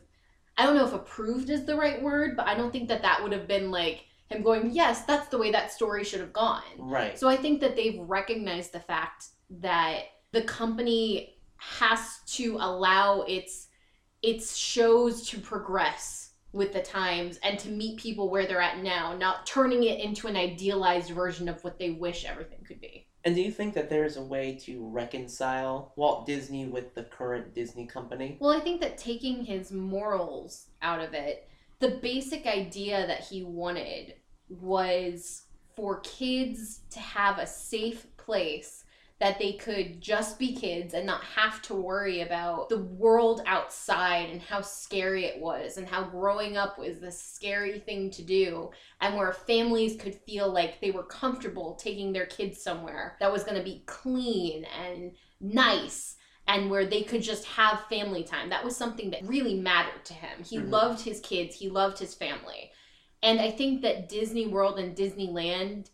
I don't know if approved is the right word, but I don't think that that would have been like him going, "Yes, that's the way that story should have gone." Right. So I think that they've recognized the fact that the company has to allow its its shows to progress with the times and to meet people where they're at now, not turning it into an idealized version of what they wish everything could be. and do you think that there is a way to reconcile Walt Disney with the current Disney company? Well, I think that taking his morals out of it, the basic idea that he wanted was for kids to have a safe place that they could just be kids and not have to worry about the world outside and how scary it was and how growing up was the scary thing to do and where families could feel like they were comfortable taking their kids somewhere that was going to be clean and nice and where they could just have family time. That was something that really mattered to him. He Mhm. loved his kids, he loved his family. And I think that Disney World and Disneyland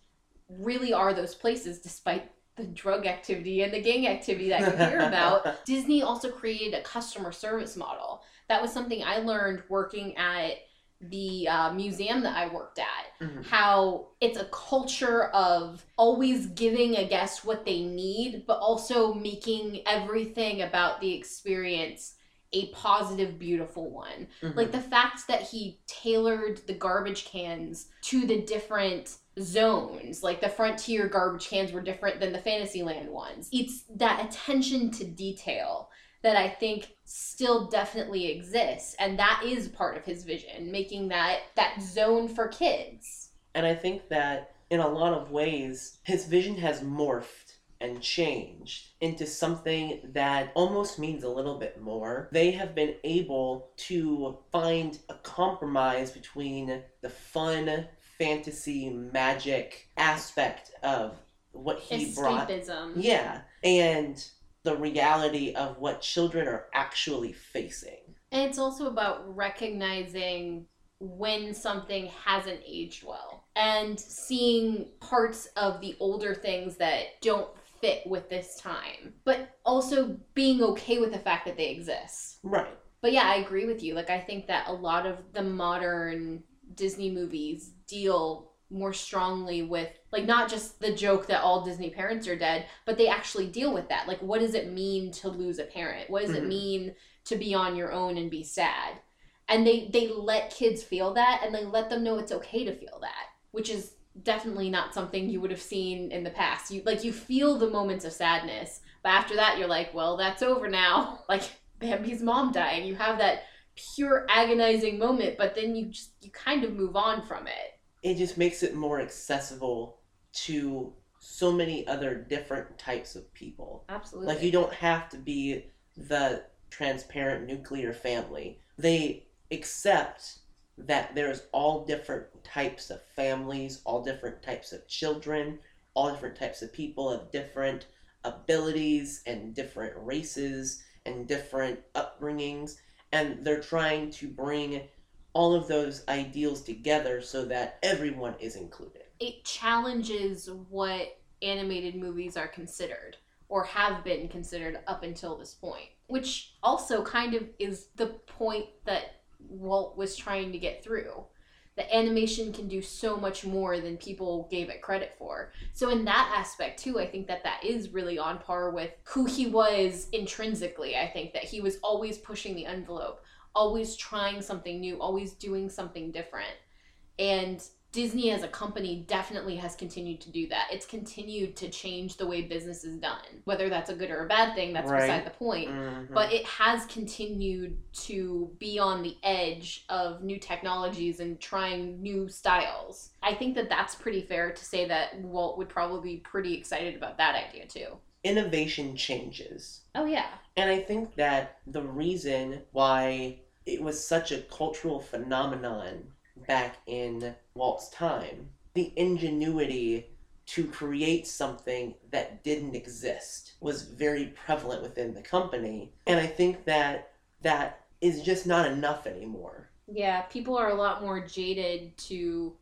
really are those places despite the drug activity and the gang activity that you hear about. Disney also created a customer service model. That was something I learned working at the uh, museum that I worked at. Mhm. How it's a culture of always giving a guest what they need, but also making everything about the experience a positive, beautiful one. Mhm. Like the fact that he tailored the garbage cans to the different zones. Like the frontier garbage cans were different than the Fantasyland ones. It's that attention to detail that I think still definitely exists and that is part of his vision, making that that zone for kids. And I think that in a lot of ways, his vision has morphed and changed into something that almost means a little bit more. They have been able to find a compromise between the fun, fantasy, magic aspect of what he brought. Yeah, and the reality of what children are actually facing. And it's also about recognizing when something hasn't aged well and seeing parts of the older things that don't fit with this time, but also being okay with the fact that they exist. Right. But yeah, I agree with you. Like, I think that a lot of the modern Disney movies deal more strongly with, like, not just the joke that all Disney parents are dead, but they actually deal with that. Like, what does it mean to lose a parent? What does it Mhm. mean to be on your own and be sad? And they, they let kids feel that and they let them know it's okay to feel that, which is definitely not something you would have seen in the past. You like you feel the moments of sadness, but after that you're like, well, that's over now. Like Bambi's mom dying. You have that pure agonizing moment, but then you just you kind of move on from it. It just makes it more accessible to so many other different types of people. Absolutely. Like you don't have to be the transparent nuclear family. They accept that there's all different types of families, all different types of children, all different types of people of different abilities and different races and different upbringings and they're trying to bring all of those ideals together so that everyone is included. it challenges what animated movies are considered or have been considered up until this point, which also kind of is the point that Walt was trying to get through. The animation can do so much more than people gave it credit for. So in that aspect too, I think that that is really on par with who he was intrinsically. I think that he was always pushing the envelope, always trying something new, always doing something different. And Disney as a company definitely has continued to do that. It's continued to change the way business is done. Whether that's a good or a bad thing, that's Right. beside the point. Mhm. But it has continued to be on the edge of new technologies and trying new styles. I think that that's pretty fair to say that Walt would probably be pretty excited about that idea too. innovation changes. Oh, yeah. And I think that the reason why it was such a cultural phenomenon back in Walt's time, the ingenuity to create something that didn't exist was very prevalent within the company. And I think that that is just not enough anymore. Yeah, people are a lot more jaded to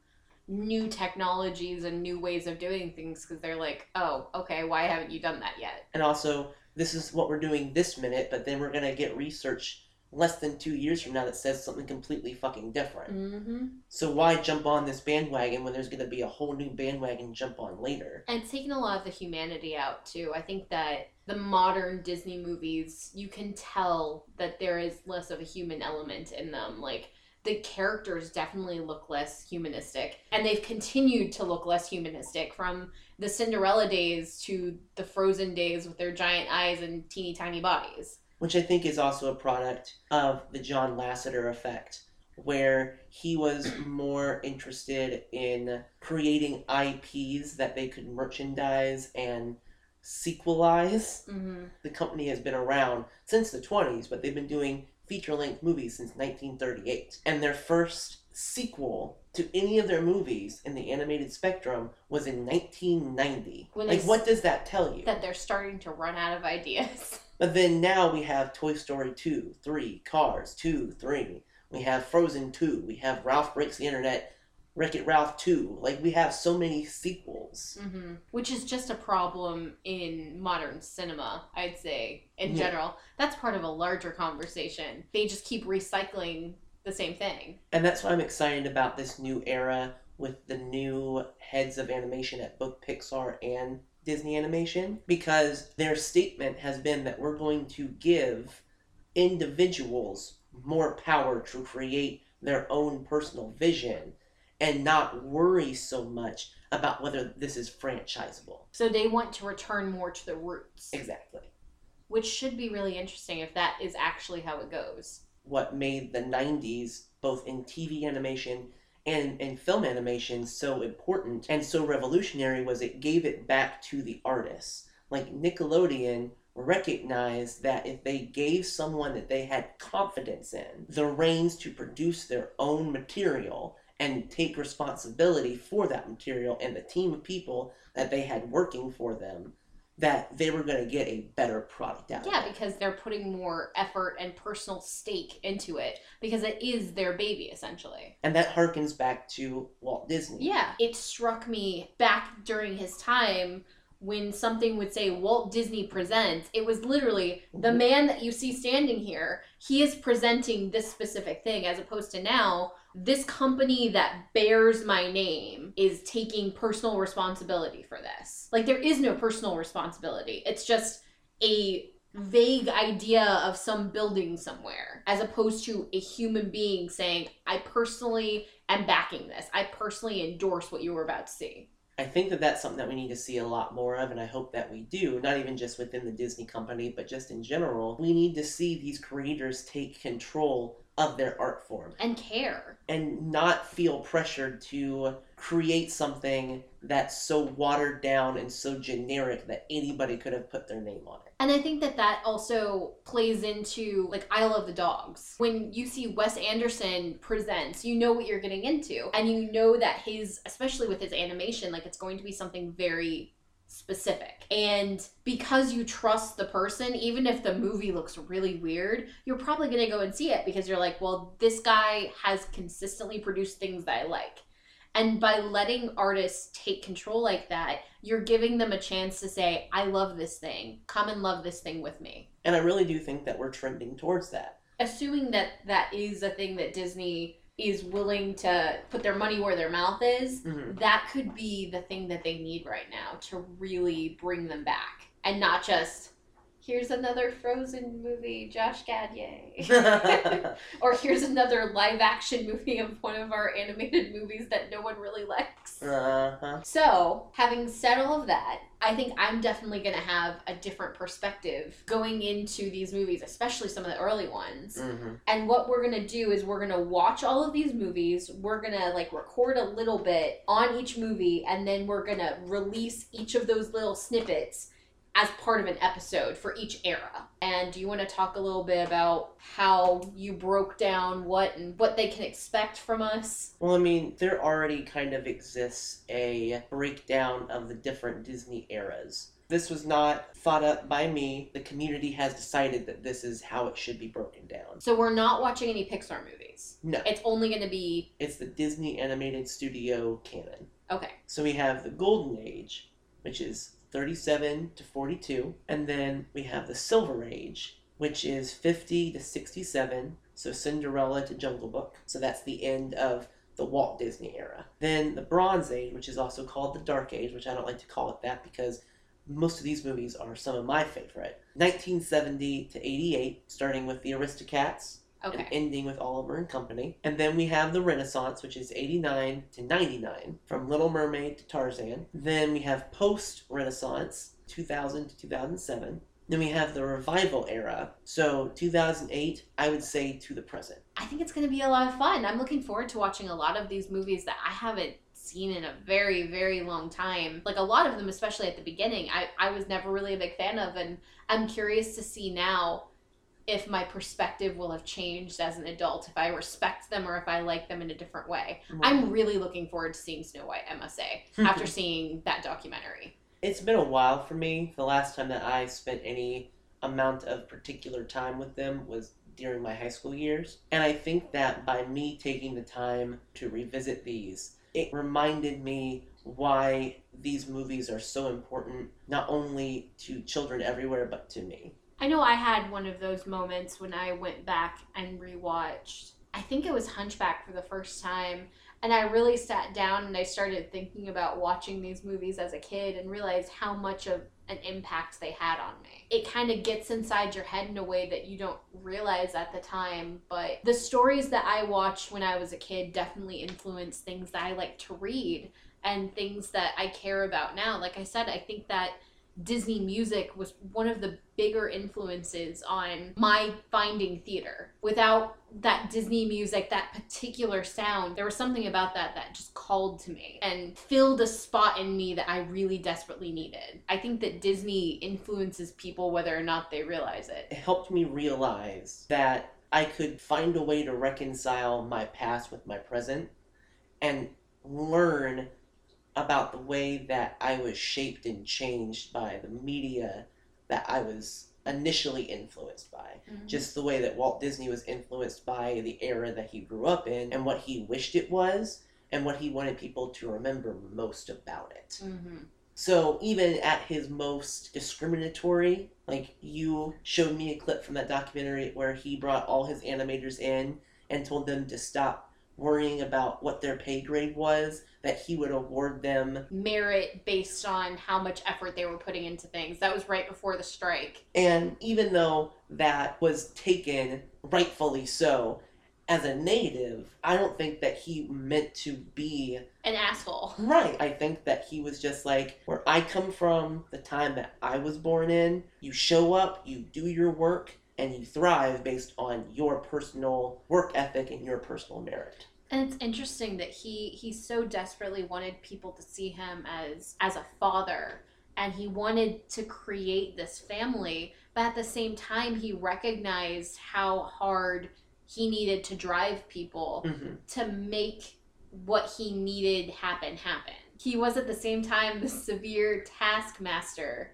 new technologies and new ways of doing things because they're like, oh, okay, why haven't you done that yet? And also, this is what we're doing this minute, but then we're going to get research less than two years from now that says something completely fucking different. Mm-hmm. So why jump on this bandwagon when there's going to be a whole new bandwagon jump on later? And it's taken a lot of the humanity out too. I think that the modern Disney movies, you can tell that there is less of a human element in them. Like the characters definitely look less humanistic, and they've continued to look less humanistic from the Cinderella days to the Frozen days with their giant eyes and teeny tiny bodies. Which I think is also a product of the John Lasseter effect, where he was more interested in creating IPs that they could merchandise and sequelize. Mm-hmm. The company has been around since the 20s, but they've been doing feature length movies since 1938. And their first sequel to any of their movies in the animated spectrum was in 1990. When like, what does that tell you? That they're starting to run out of ideas. But then now we have Toy Story 2, 3, Cars 2, 3. We have Frozen 2. We have Ralph Breaks the Internet, Wreck It Ralph 2. Like, we have so many sequels. hmm Which is just a problem in modern cinema, I'd say, in Yeah. general. That's part of a larger conversation. They just keep recycling the same thing. And that's why I'm excited about this new era with the new heads of animation at both Pixar and Disney Animation because their statement has been that we're going to give individuals more power to create their own personal vision and not worry so much about whether this is franchisable. So they want to return more to the roots, Exactly. which should be really interesting if that is actually how it goes. what made the 90s, both in TV animation and in film animation, so important and so revolutionary was it gave it back to the artists. Like Nickelodeon recognized that if they gave someone that they had confidence in the reins to produce their own material and take responsibility for that material and the team of people that they had working for them, that they were going to get a better product out of Yeah, it. because they're putting more effort and personal stake into it because it is their baby essentially. And that harkens back to Walt Disney. Yeah, it struck me back during his time when something would say Walt Disney presents, it was literally the Mhm. man that you see standing here, he is presenting this specific thing as opposed to now this company that bears my name is taking personal responsibility for this. Like there is no personal responsibility. It's just a vague idea of some building somewhere as opposed to a human being saying I personally am backing this. I personally endorse what you were about to see. I think that that's something that we need to see a lot more of, and I hope that we do, not even just within the Disney company, but just in general. We need to see these creators take control of their art form And care. and not feel pressured to create something that's so watered down and so generic that anybody could have put their name on it. And I think that that also plays into like Isle of Dogs. When you see Wes Anderson presents, you know what you're getting into, and you know that his, especially with his animation, like it's going to be something very specific. And because you trust the person, even if the movie looks really weird, you're probably going to go and see it because you're like, well, this guy has consistently produced things that I like. And by letting artists take control like that, you're giving them a chance to say, I love this thing. Come and love this thing with me. And I really do think that we're trending towards that. Assuming that that is a thing that Disney is willing to put their money where their mouth is, Mhm. that could be the thing that they need right now to really bring them back. And not just, here's another Frozen movie, Josh Gad, yay. or here's another live action movie of one of our animated movies that no one really likes. uh-huh. So, having said all of that, I think I'm definitely going to have a different perspective going into these movies, especially some of the early ones. Mhm. And what we're going to do is we're going to watch all of these movies. We're going to like record a little bit on each movie and then we're going to release each of those little snippets as part of an episode for each era. And do you want to talk a little bit about how you broke down what and what they can expect from us? Well, I mean, there already kind of exists a breakdown of the different Disney eras. This was not thought up by me. The community has decided that this is how it should be broken down. So we're not watching any Pixar movies. No, It's only going to be it's the Disney Animated Studio canon. okay. So we have the Golden Age, which is 37 to 42, and then we have the Silver Age, which is 50 to 67, so Cinderella to Jungle Book. So that's the end of the Walt Disney era. Then the Bronze Age, which is also called the Dark Age, which I don't like to call it that because most of these movies are some of my favorite. 1970 to 88, starting with the Aristocats, and ending with Oliver and Company. And then we have the Renaissance, which is 89 to 99, from Little Mermaid to Tarzan. Then we have post Renaissance, 2000 to 2007. Then we have the revival era, so 2008, I would say to the present. I think it's going to be a lot of fun. I'm looking forward to watching a lot of these movies that I haven't seen in a very, very long time. Like a lot of them, especially at the beginning, I, I was never really a big fan of. And I'm curious to see now if my perspective will have changed as an adult, if I respect them or if I like them in a different way. I'm really looking forward to seeing Snow White, I must say, after hmm. seeing that documentary. It's been a while for me. The last time that I spent any amount of particular time with them was during my high school years. And I think that by me taking the time to revisit these, it reminded me why these movies are so important, not only to children everywhere, but to me. I know I had one of those moments when I went back and rewatched. I think it was Hunchback for the first time. And I really sat down and I started thinking about watching these movies as a kid and realized how much of an impact they had on me. It kind of gets inside your head in a way that you don't realize at the time, but the stories that I watched when I was a kid definitely influenced things that I like to read and things that I care about now. Like I said, I think that Disney music was one of the bigger influences on my finding theater. Without that Disney music, that particular sound, there was something about that that just called to me and filled a spot in me that I really desperately needed. I think that Disney influences people whether or not they realize it. It helped me realize that I could find a way to reconcile my past with my present and learn about the way that I was shaped and changed by the media that I was initially influenced by. Mhm. Just the way that Walt Disney was influenced by the era that he grew up in and what he wished it was and what he wanted people to remember most about it. Mm-hmm. So even at his most discriminatory, like you showed me a clip from that documentary where he brought all his animators in and told them to stop worrying about what their pay grade was, that he would award them. Merit based on how much effort they were putting into things. That was right before the strike. And even though that was taken rightfully so as a native, I don't think that he meant to be An asshole. Right. I think that he was just like, where I come from, the time that I was born in, you show up, you do your work, and you thrive based on your personal work ethic and your personal merit. And it's interesting that he he so desperately wanted people to see him as as a father and he wanted to create this family, but at the same time he recognized how hard he needed to drive people Mm-hmm. to make what he needed happen happen. He was at the same time the severe taskmaster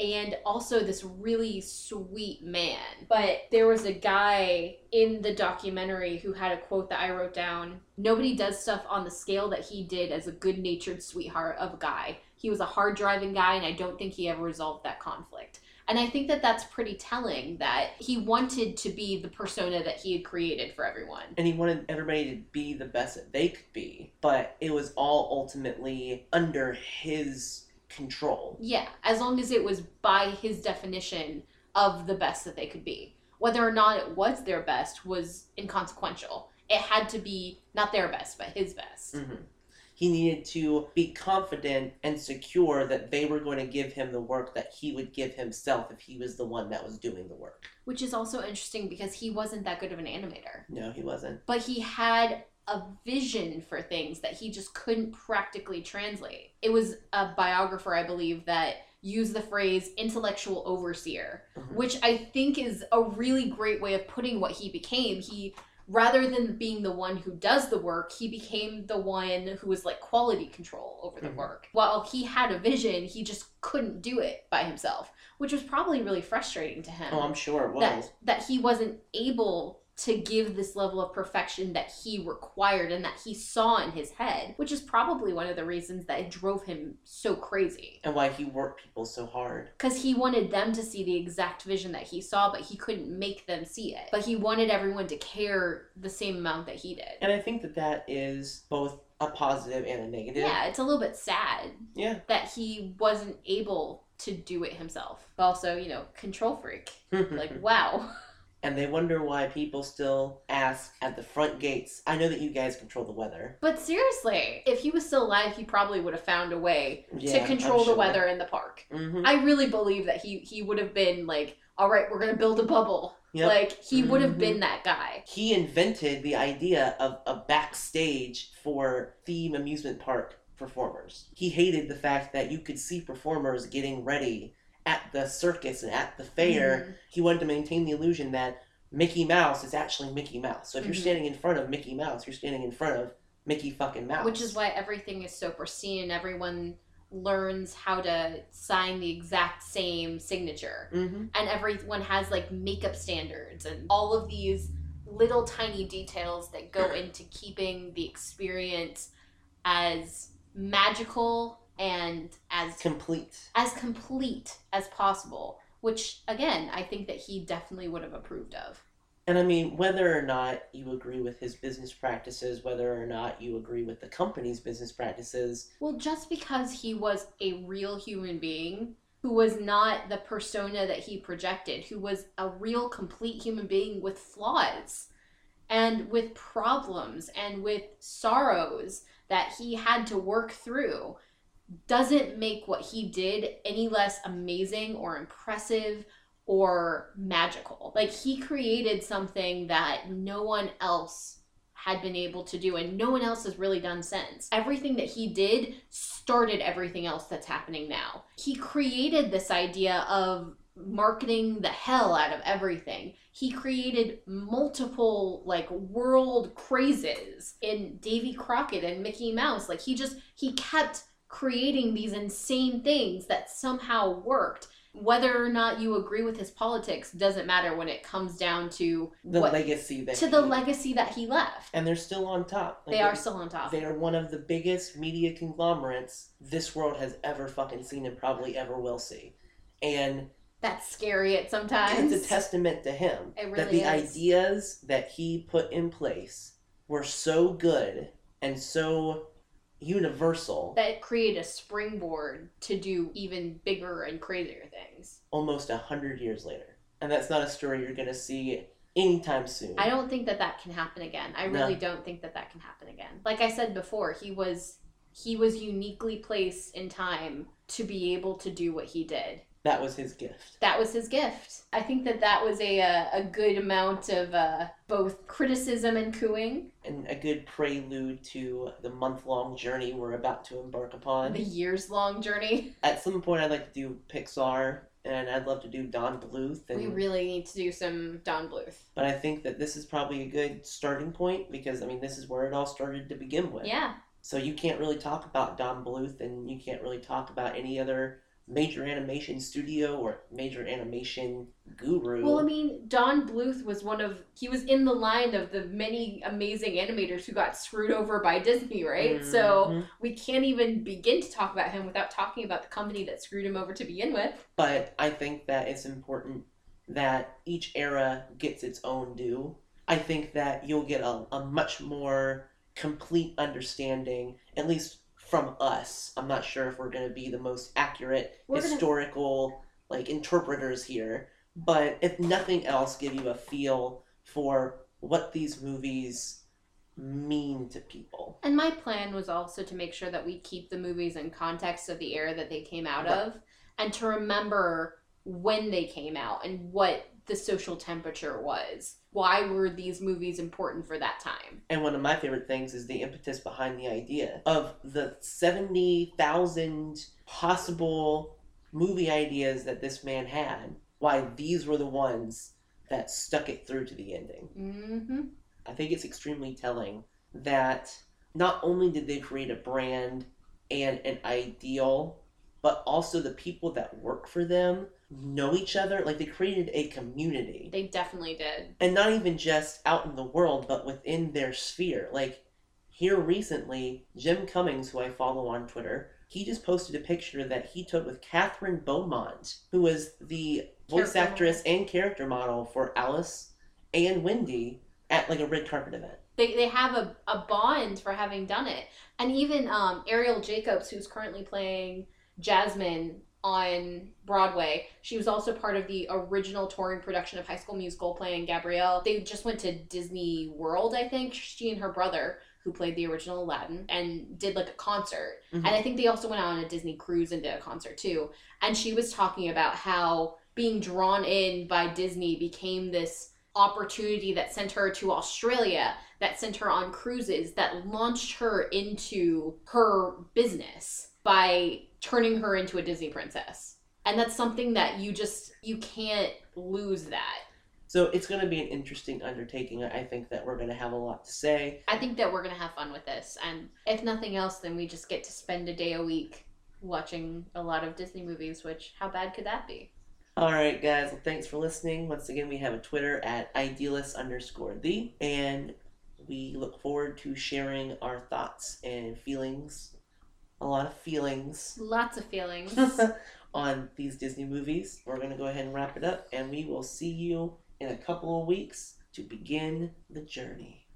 and also this really sweet man. But there was a guy in the documentary who had a quote that I wrote down. Nobody does stuff on the scale that he did as a good-natured sweetheart of a guy. He was a hard-driving guy and I don't think he ever resolved that conflict. And I think that that's pretty telling that he wanted to be the persona that he had created for everyone. And he wanted everybody to be the best that they could be, but it was all ultimately under his control. Yeah, as long as it was by his definition of the best that they could be. Whether or not it was their best was inconsequential. It had to be not their best, but his best. hmm He needed to be confident and secure that they were going to give him the work that he would give himself if he was the one that was doing the work. Which is also interesting because he wasn't that good of an animator. No, he wasn't. But he had a vision for things that he just couldn't practically translate. It was a biographer, I believe, that used the phrase intellectual overseer. Mhm. which I think is a really great way of putting what he became. He rather than being the one who does the work, he became the one who was like quality control over the Mhm. work. While he had a vision, he just couldn't do it by himself, which was probably really frustrating to him. Oh, I'm sure it was. that that he wasn't able to give this level of perfection that he required and that he saw in his head, which is probably one of the reasons that it drove him so crazy and why he worked people so hard. because he wanted them to see the exact vision that he saw, but he couldn't make them see it. But he wanted everyone to care the same amount that he did. And I think that that is both a positive and a negative. Yeah, it's a little bit sad Yeah. that he wasn't able to do it himself. But also, you know, control freak. Like, wow. And they wonder why people still ask at the front gates. I know that you guys control the weather. But seriously, if he was still alive, he probably would have found a way Yeah, to control I'm the sure. weather in the park. hmm I really believe that he he would have been like, all right, we're gonna build a bubble. Yep. Like he would have been that guy. He invented the idea of a backstage for theme amusement park performers. He hated the fact that you could see performers getting ready at the circus and at the fair. Mhm. He wanted to maintain the illusion that Mickey Mouse is actually Mickey Mouse. So if you're Mhm. standing in front of Mickey Mouse, you're standing in front of Mickey fucking Mouse. Which is why everything is so pristine. And everyone learns how to sign the exact same signature. hmm And everyone has like makeup standards and all of these little tiny details that go into keeping the experience as magical and as complete. as complete as possible. Which again, I think that he definitely would have approved of. And I mean, whether or not you agree with his business practices, whether or not you agree with the company's business practices, Well, just because he was a real human being who was not the persona that he projected, who was a real, complete human being with flaws and with problems and with sorrows that he had to work through, doesn't make what he did any less amazing or impressive or magical. Like, he created something that no one else had been able to do and no one else has really done since. Everything that he did started everything else that's happening now. He created this idea of marketing the hell out of everything. He created multiple like world crazes in Davy Crockett and Mickey Mouse. Like he just he kept creating these insane things that somehow worked. Whether or not you agree with his politics doesn't matter when it comes down to the what legacy that to the he- legacy that he left. and they're still on top. Like, They are still on top. They are one of the biggest media conglomerates this world has ever fucking seen and probably ever will see. And That's scary at sometimes. it's a testament to him It that the is. ideas that he put in place were so good and so universal that it created a springboard to do even bigger and crazier things. almost a hundred years later. And that's not a story you're going to see anytime soon. I don't think that that can happen again. I No. really don't think that that can happen again. Like I said before, he was he was uniquely placed in time to be able to do what he did. That was his gift. That was his gift. I think that that was a uh, a good amount of uh, both criticism and cooing. And a good prelude to the month long journey we're about to embark upon. The years long journey. At some point, I'd like to do Pixar, and I'd love to do Don Bluth. And, We really need to do some Don Bluth. but I think that this is probably a good starting point because, I mean, this is where it all started to begin with. Yeah. So you can't really talk about Don Bluth, and you can't really talk about any other major animation studio or major animation guru. Well, I mean, Don Bluth was one of he was in the line of the many amazing animators who got screwed over by Disney, right? So Mhm. we can't even begin to talk about him without talking about the company that screwed him over to begin with. But I think that it's important that each era gets its own due. I think that you'll get a, a much more complete understanding, at least from us. I'm not sure if we're going to be the most accurate We're gonna- historical like interpreters here, but if nothing else, give you a feel for what these movies mean to people. And my plan was also to make sure that we keep the movies in context of the era that they came out Right. of and to remember when they came out and what the social temperature was. Why were these movies important for that time? And one of my favorite things is the impetus behind the idea of the 70,000 possible movie ideas that this man had, why these were the ones that stuck it through to the ending. Mm-hmm. I think it's extremely telling that not only did they create a brand and an ideal, but also the people that work for them know each other. Like they created a community They definitely did. and not even just out in the world, but within their sphere. Like here recently, Jim Cummings, who I follow on Twitter, he just posted a picture that he took with Kathryn Beaumont, who was the voice Character actress and character model for Alice and Wendy at like a red carpet event. They, they have a, a bond for having done it. And even um, Arielle Jacobs, who's currently playing Jasmine on Broadway, she was also part of the original touring production of High School Musical playing Gabrielle. They just went to Disney World, I think, she and her brother, who played the original Aladdin, and did like a concert. Mhm. And I think they also went out on a Disney cruise and did a concert too. And she was talking about how being drawn in by Disney became this opportunity that sent her to Australia, that sent her on cruises, that launched her into her business by turning her into a Disney princess. And that's something that you just you can't lose that. So it's going to be an interesting undertaking. I think that we're going to have a lot to say. I think that we're going to have fun with this. And if nothing else, then we just get to spend a day a week watching a lot of Disney movies, which how bad could that be? All right, guys. Well, thanks for listening. Once again, we have a Twitter at idealist underscore the, and we look forward to sharing our thoughts and feelings. A lot of feelings. Lots of feelings. on these Disney movies. We're going to go ahead and wrap it up, and we will see you in a couple of weeks to begin the journey.